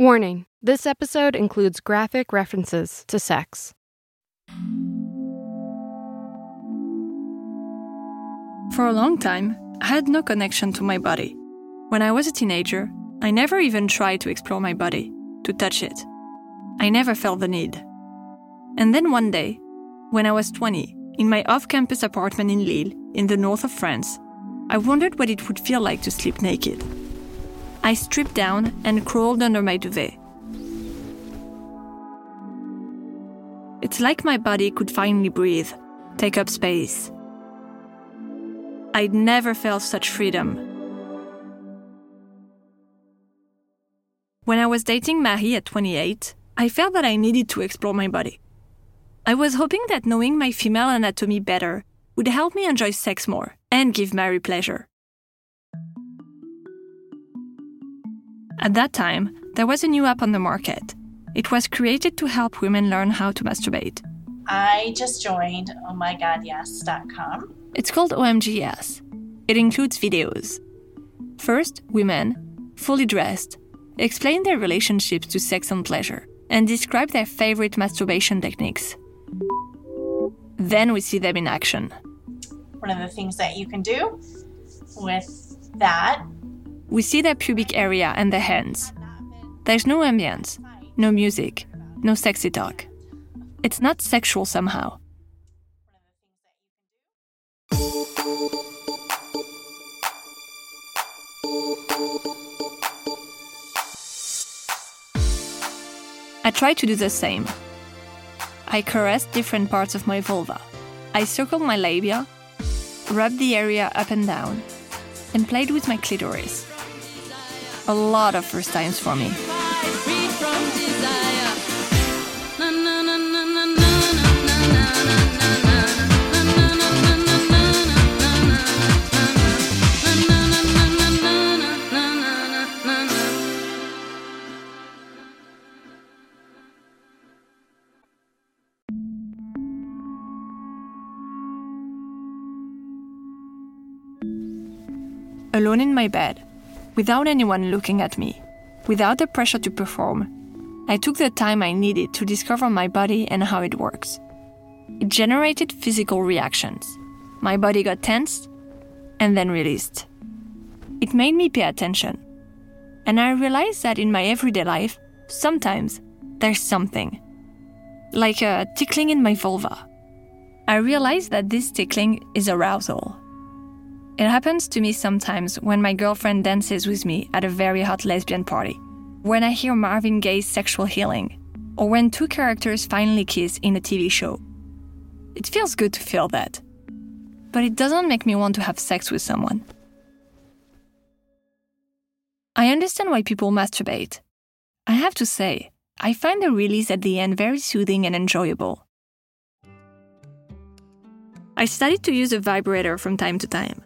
Warning this episode includes graphic references to sex. For a long time, I had no connection to my body. When I was a teenager, I never even tried to explore my body, to touch it. I never felt the need. And then one day, when I was 20, in my off campus apartment in Lille, in the north of France, I wondered what it would feel like to sleep naked. I stripped down and crawled under my duvet. It's like my body could finally breathe, take up space. I'd never felt such freedom. When I was dating Marie at 28, I felt that I needed to explore my body. I was hoping that knowing my female anatomy better would help me enjoy sex more and give Marie pleasure. At that time, there was a new app on the market. It was created to help women learn how to masturbate. I just joined ohmygodyes.com. It's called OMGYes. It includes videos. First, women, fully dressed, explain their relationships to sex and pleasure and describe their favorite masturbation techniques. Then we see them in action. One of the things that you can do with that, We see their pubic area and their hands. There's no ambience, no music, no sexy talk. It's not sexual somehow. I try to do the same. I caress different parts of my vulva. I circle my labia, rub the area up and down, and played with my clitoris. A lot of first times for me. Alone in my bed, without anyone looking at me, without the pressure to perform, I took the time I needed to discover my body and how it works. It generated physical reactions. My body got tense and then released. It made me pay attention. And I realized that in my everyday life, sometimes there's something. Like a tickling in my vulva. I realized that this tickling is arousal. It happens to me sometimes when my girlfriend dances with me at a very hot lesbian party, when I hear Marvin Gaye's sexual healing, or when two characters finally kiss in a TV show. It feels good to feel that. But it doesn't make me want to have sex with someone. I understand why people masturbate. I have to say, I find the release at the end very soothing and enjoyable. I started to use a vibrator from time to time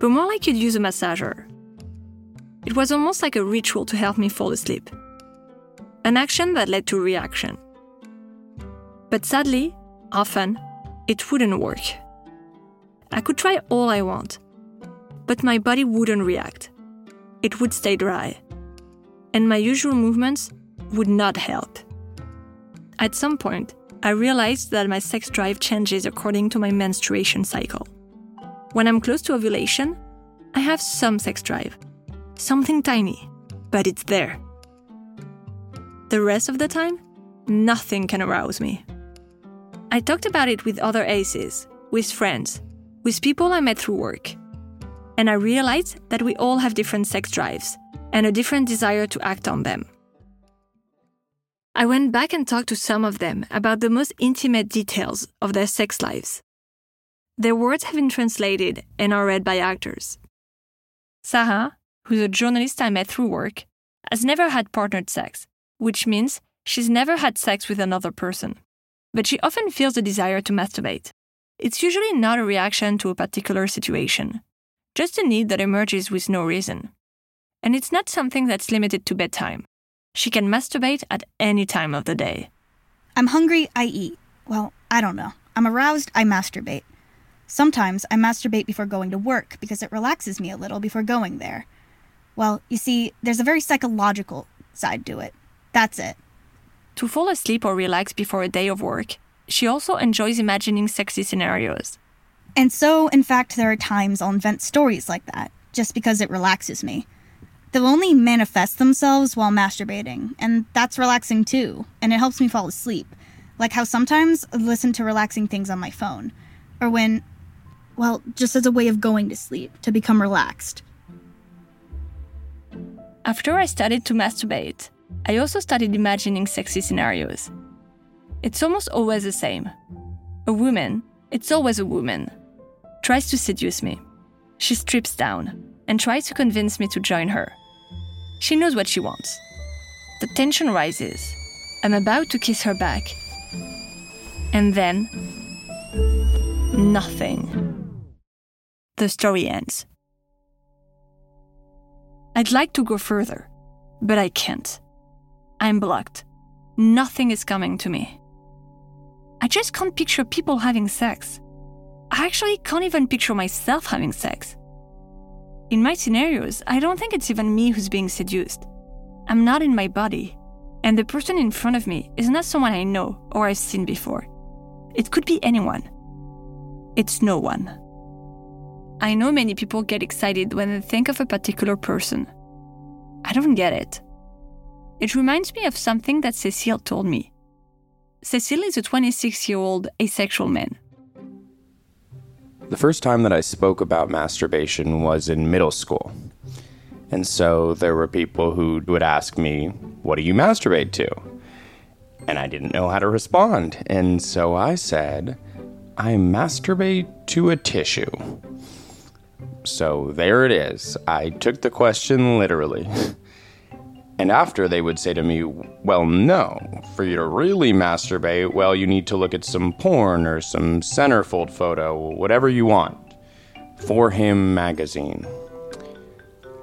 but more like you'd use a massager. It was almost like a ritual to help me fall asleep. An action that led to reaction. But sadly, often, it wouldn't work. I could try all I want, but my body wouldn't react. It would stay dry, and my usual movements would not help. At some point, I realized that my sex drive changes according to my menstruation cycle. When I'm close to ovulation, I have some sex drive. Something tiny, but it's there. The rest of the time, nothing can arouse me. I talked about it with other aces, with friends, with people I met through work. And I realized that we all have different sex drives and a different desire to act on them. I went back and talked to some of them about the most intimate details of their sex lives. Their words have been translated and are read by actors. Sarah, who's a journalist I met through work, has never had partnered sex, which means she's never had sex with another person. But she often feels a desire to masturbate. It's usually not a reaction to a particular situation, just a need that emerges with no reason. And it's not something that's limited to bedtime. She can masturbate at any time of the day. I'm hungry, I eat. Well, I don't know. I'm aroused, I masturbate. Sometimes I masturbate before going to work because it relaxes me a little before going there. Well, you see, there's a very psychological, side to it. That's it. To fall asleep or relax before a day of work, she also enjoys imagining sexy scenarios. And so, in fact, there are times I'll invent stories like that, just because it relaxes me. They'll only manifest themselves while masturbating, and that's relaxing too, and it helps me fall asleep. Like how sometimes I listen to relaxing things on my phone, or when, well, just as a way of going to sleep, to become relaxed. After I started to masturbate, I also started imagining sexy scenarios. It's almost always the same. A woman, it's always a woman, tries to seduce me. She strips down and tries to convince me to join her. She knows what she wants. The tension rises. I'm about to kiss her back. And then, nothing. The story ends. I'd like to go further, but I can't. I'm blocked. Nothing is coming to me. I just can't picture people having sex. I actually can't even picture myself having sex. In my scenarios, I don't think it's even me who's being seduced. I'm not in my body, and the person in front of me is not someone I know or I've seen before. It could be anyone. It's no one. I know many people get excited when they think of a particular person. I don't get it. It reminds me of something that Cecile told me. Cecile is a 26 year old asexual man the first time that I spoke about masturbation was in middle school. And so there were people who would ask me, What do you masturbate to? And I didn't know how to respond. And so I said, I masturbate to a tissue. So there it is. I took the question literally. And after they would say to me, Well, no, for you to really masturbate, well, you need to look at some porn or some centerfold photo, whatever you want. For Him magazine.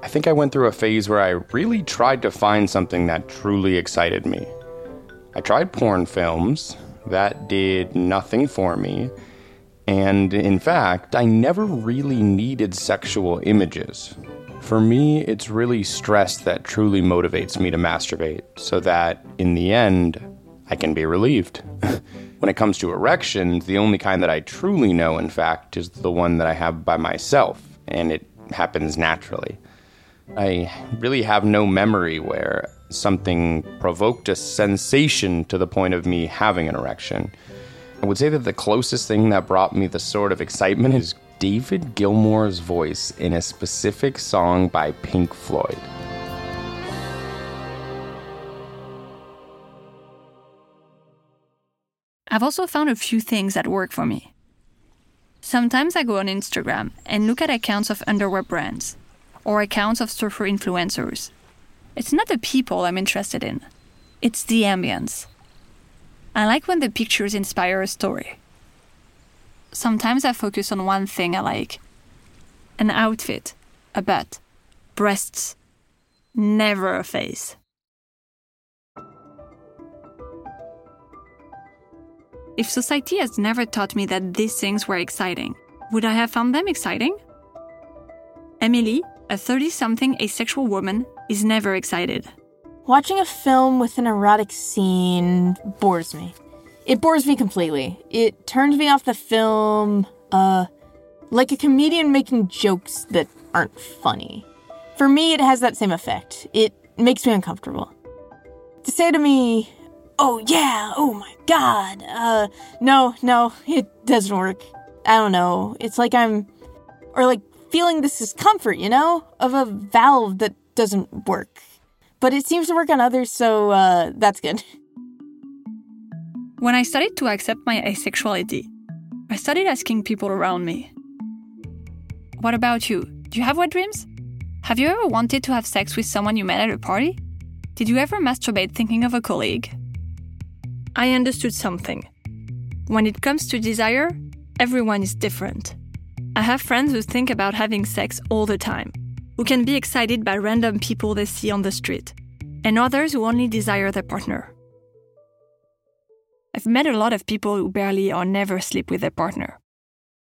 I think I went through a phase where I really tried to find something that truly excited me. I tried porn films, that did nothing for me. And in fact, I never really needed sexual images. For me, it's really stress that truly motivates me to masturbate, so that in the end, I can be relieved. when it comes to erections, the only kind that I truly know, in fact, is the one that I have by myself, and it happens naturally. I really have no memory where something provoked a sensation to the point of me having an erection. I would say that the closest thing that brought me the sort of excitement is David Gilmour's voice in a specific song by Pink Floyd. I've also found a few things that work for me. Sometimes I go on Instagram and look at accounts of underwear brands or accounts of surfer influencers. It's not the people I'm interested in, it's the ambience. I like when the pictures inspire a story sometimes I focus on one thing I like an outfit, a butt, breasts, never a face. If society has never taught me that these things were exciting, would I have found them exciting? Emily, a 30 something asexual woman, is never excited. Watching a film with an erotic scene bores me it bores me completely. It turns me off the film, uh, like a comedian making jokes that aren't funny. For me, it has that same effect. It makes me uncomfortable. To say to me, oh yeah, oh my god, uh, no, no, it doesn't work. I don't know. It's like I'm, or like feeling this discomfort, you know, of a valve that doesn't work. But it seems to work on others, so, uh, that's good. When I started to accept my asexuality, I started asking people around me, What about you? Do you have wet dreams? Have you ever wanted to have sex with someone you met at a party? Did you ever masturbate thinking of a colleague? I understood something. When it comes to desire, everyone is different. I have friends who think about having sex all the time, who can be excited by random people they see on the street, and others who only desire their partner. I've met a lot of people who barely or never sleep with their partner.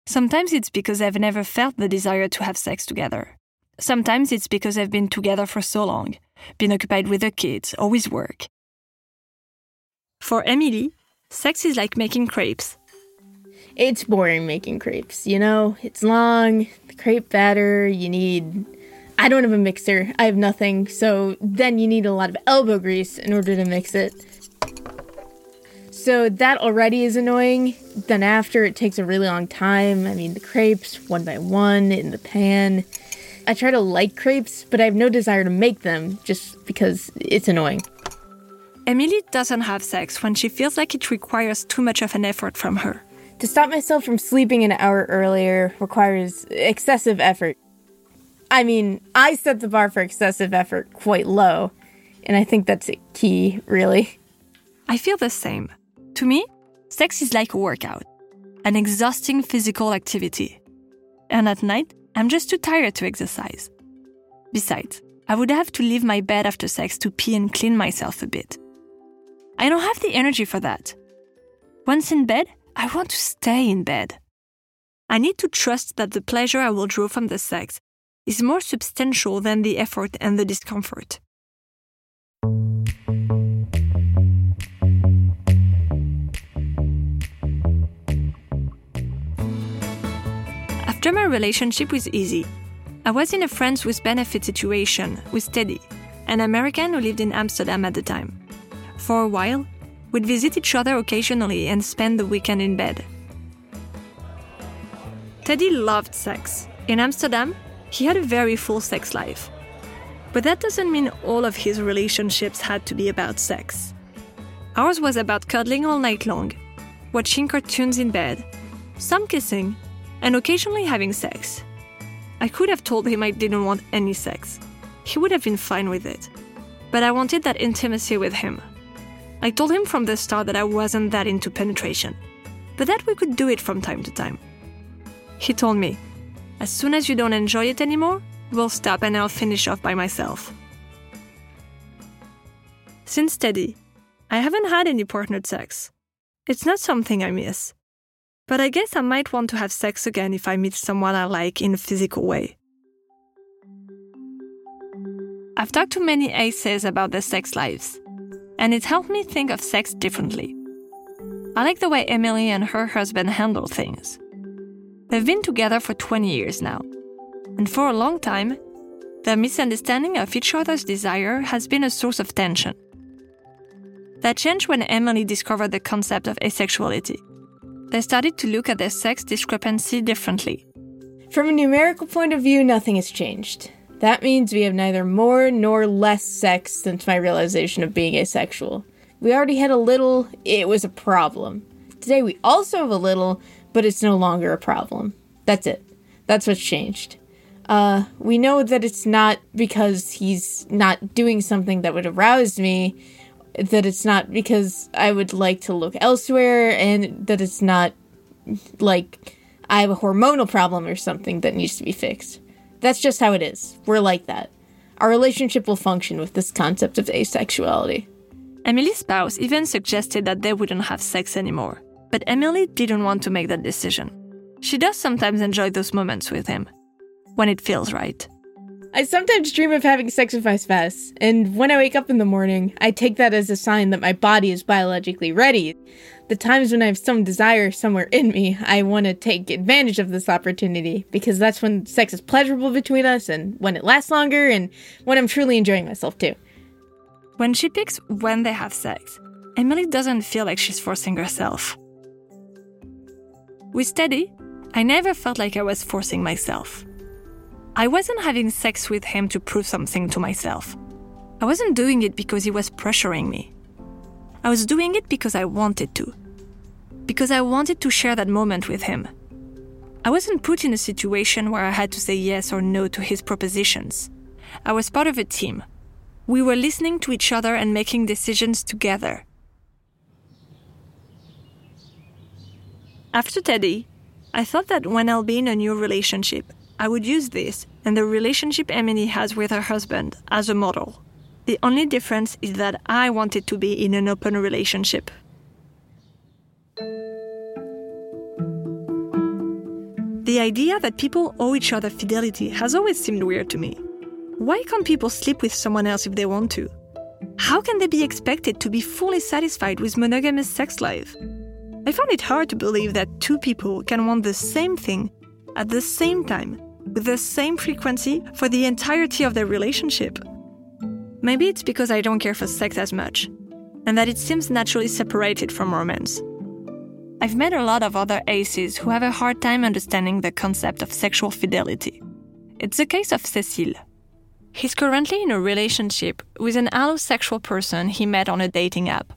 Sometimes it's because they've never felt the desire to have sex together. Sometimes it's because they've been together for so long, been occupied with the kids or with work. For Emily, sex is like making crepes. It's boring making crepes, you know? It's long, the crepe batter, you need. I don't have a mixer, I have nothing, so then you need a lot of elbow grease in order to mix it. So that already is annoying. Then after, it takes a really long time. I mean, the crepes, one by one, in the pan. I try to like crepes, but I have no desire to make them just because it's annoying. Emily doesn't have sex when she feels like it requires too much of an effort from her. To stop myself from sleeping an hour earlier requires excessive effort. I mean, I set the bar for excessive effort quite low, and I think that's key, really. I feel the same. To me, sex is like a workout, an exhausting physical activity. And at night, I'm just too tired to exercise. Besides, I would have to leave my bed after sex to pee and clean myself a bit. I don't have the energy for that. Once in bed, I want to stay in bed. I need to trust that the pleasure I will draw from the sex is more substantial than the effort and the discomfort. After my relationship was easy, I was in a friends with benefit situation with Teddy, an American who lived in Amsterdam at the time. For a while, we'd visit each other occasionally and spend the weekend in bed. Teddy loved sex. In Amsterdam, he had a very full sex life. But that doesn't mean all of his relationships had to be about sex. Ours was about cuddling all night long, watching cartoons in bed, some kissing, and occasionally having sex. I could have told him I didn't want any sex. He would have been fine with it. But I wanted that intimacy with him. I told him from the start that I wasn't that into penetration, but that we could do it from time to time. He told me, as soon as you don't enjoy it anymore, we'll stop and I'll finish off by myself. Since Teddy, I haven't had any partnered sex. It's not something I miss. But I guess I might want to have sex again if I meet someone I like in a physical way. I've talked to many aces about their sex lives, and it helped me think of sex differently. I like the way Emily and her husband handle things. They've been together for 20 years now, and for a long time, their misunderstanding of each other's desire has been a source of tension. That changed when Emily discovered the concept of asexuality. They started to look at their sex discrepancy differently. From a numerical point of view, nothing has changed. That means we have neither more nor less sex since my realization of being asexual. We already had a little, it was a problem. Today we also have a little, but it's no longer a problem. That's it. That's what's changed. Uh, we know that it's not because he's not doing something that would arouse me, that it's not because I would like to look elsewhere, and that it's not like I have a hormonal problem or something that needs to be fixed. That's just how it is. We're like that. Our relationship will function with this concept of asexuality. Emily's spouse even suggested that they wouldn't have sex anymore, but Emily didn't want to make that decision. She does sometimes enjoy those moments with him, when it feels right. I sometimes dream of having sex with my spouse, and when I wake up in the morning, I take that as a sign that my body is biologically ready. The times when I have some desire somewhere in me, I want to take advantage of this opportunity because that's when sex is pleasurable between us and when it lasts longer and when I'm truly enjoying myself too. When she picks when they have sex, Emily doesn't feel like she's forcing herself. With Teddy, I never felt like I was forcing myself. I wasn't having sex with him to prove something to myself. I wasn't doing it because he was pressuring me. I was doing it because I wanted to. Because I wanted to share that moment with him. I wasn't put in a situation where I had to say yes or no to his propositions. I was part of a team. We were listening to each other and making decisions together. After Teddy, I thought that when I'll be in a new relationship, I would use this and the relationship Emily has with her husband as a model. The only difference is that I wanted to be in an open relationship. The idea that people owe each other fidelity has always seemed weird to me. Why can't people sleep with someone else if they want to? How can they be expected to be fully satisfied with monogamous sex life? I found it hard to believe that two people can want the same thing at the same time, with the same frequency for the entirety of their relationship. Maybe it's because I don't care for sex as much, and that it seems naturally separated from romance. I've met a lot of other aces who have a hard time understanding the concept of sexual fidelity. It's the case of Cecile. He's currently in a relationship with an allosexual person he met on a dating app.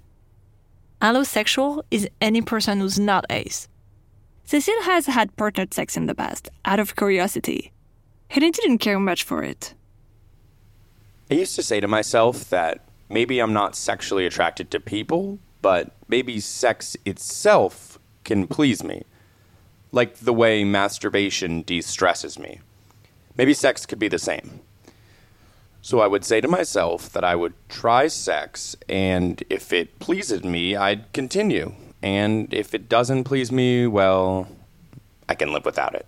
Allosexual is any person who's not ace. Cecile has had partnered sex in the past, out of curiosity. He didn't care much for it. I used to say to myself that maybe I'm not sexually attracted to people, but maybe sex itself can please me. Like the way masturbation de stresses me. Maybe sex could be the same. So I would say to myself that I would try sex, and if it pleases me, I'd continue. And if it doesn't please me, well, I can live without it.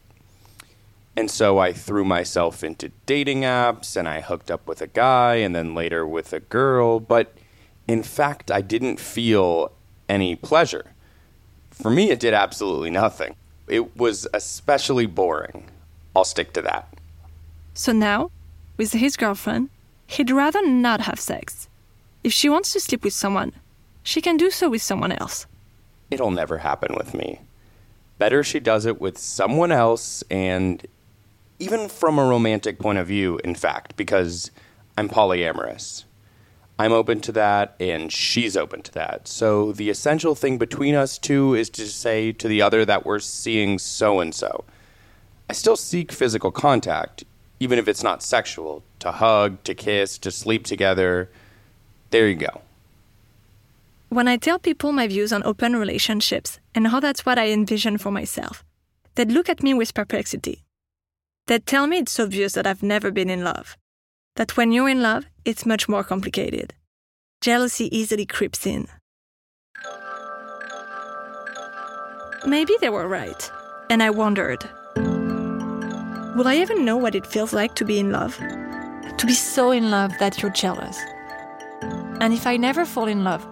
And so I threw myself into dating apps and I hooked up with a guy and then later with a girl, but in fact, I didn't feel any pleasure. For me, it did absolutely nothing. It was especially boring. I'll stick to that. So now, with his girlfriend, he'd rather not have sex. If she wants to sleep with someone, she can do so with someone else. It'll never happen with me. Better she does it with someone else, and even from a romantic point of view, in fact, because I'm polyamorous. I'm open to that, and she's open to that. So the essential thing between us two is to say to the other that we're seeing so and so. I still seek physical contact, even if it's not sexual, to hug, to kiss, to sleep together. There you go. When I tell people my views on open relationships and how that's what I envision for myself, they'd look at me with perplexity. They'd tell me it's obvious that I've never been in love, that when you're in love, it's much more complicated. Jealousy easily creeps in. Maybe they were right, and I wondered Will I even know what it feels like to be in love? To be so in love that you're jealous? And if I never fall in love,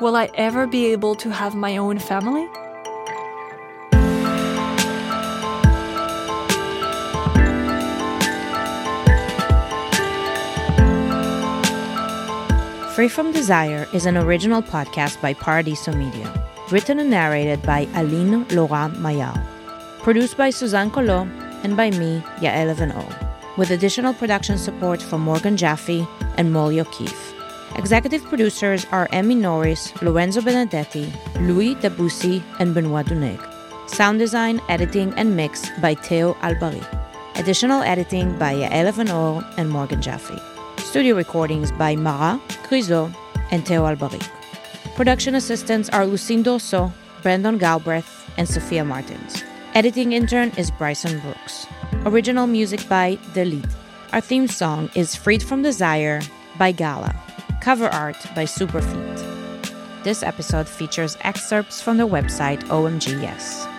will I ever be able to have my own family? Free from Desire is an original podcast by Paradiso Media, written and narrated by Aline Laurent Mayard, produced by Suzanne Collot and by me, Yael Even-O, with additional production support from Morgan Jaffe and Molly O'Keefe. Executive producers are Emmy Norris, Lorenzo Benedetti, Louis Debussy, and Benoit Duneg. Sound design, editing, and mix by Theo Albari. Additional editing by Yael Even-O and Morgan Jaffe. Studio recordings by Mara, Criso, and Theo Albaric. Production assistants are Lucindo So, Brandon Galbraith, and Sophia Martins. Editing intern is Bryson Brooks. Original music by The Lead. Our theme song is Freed from Desire by Gala. Cover art by Superfeet. This episode features excerpts from the website OMGYes.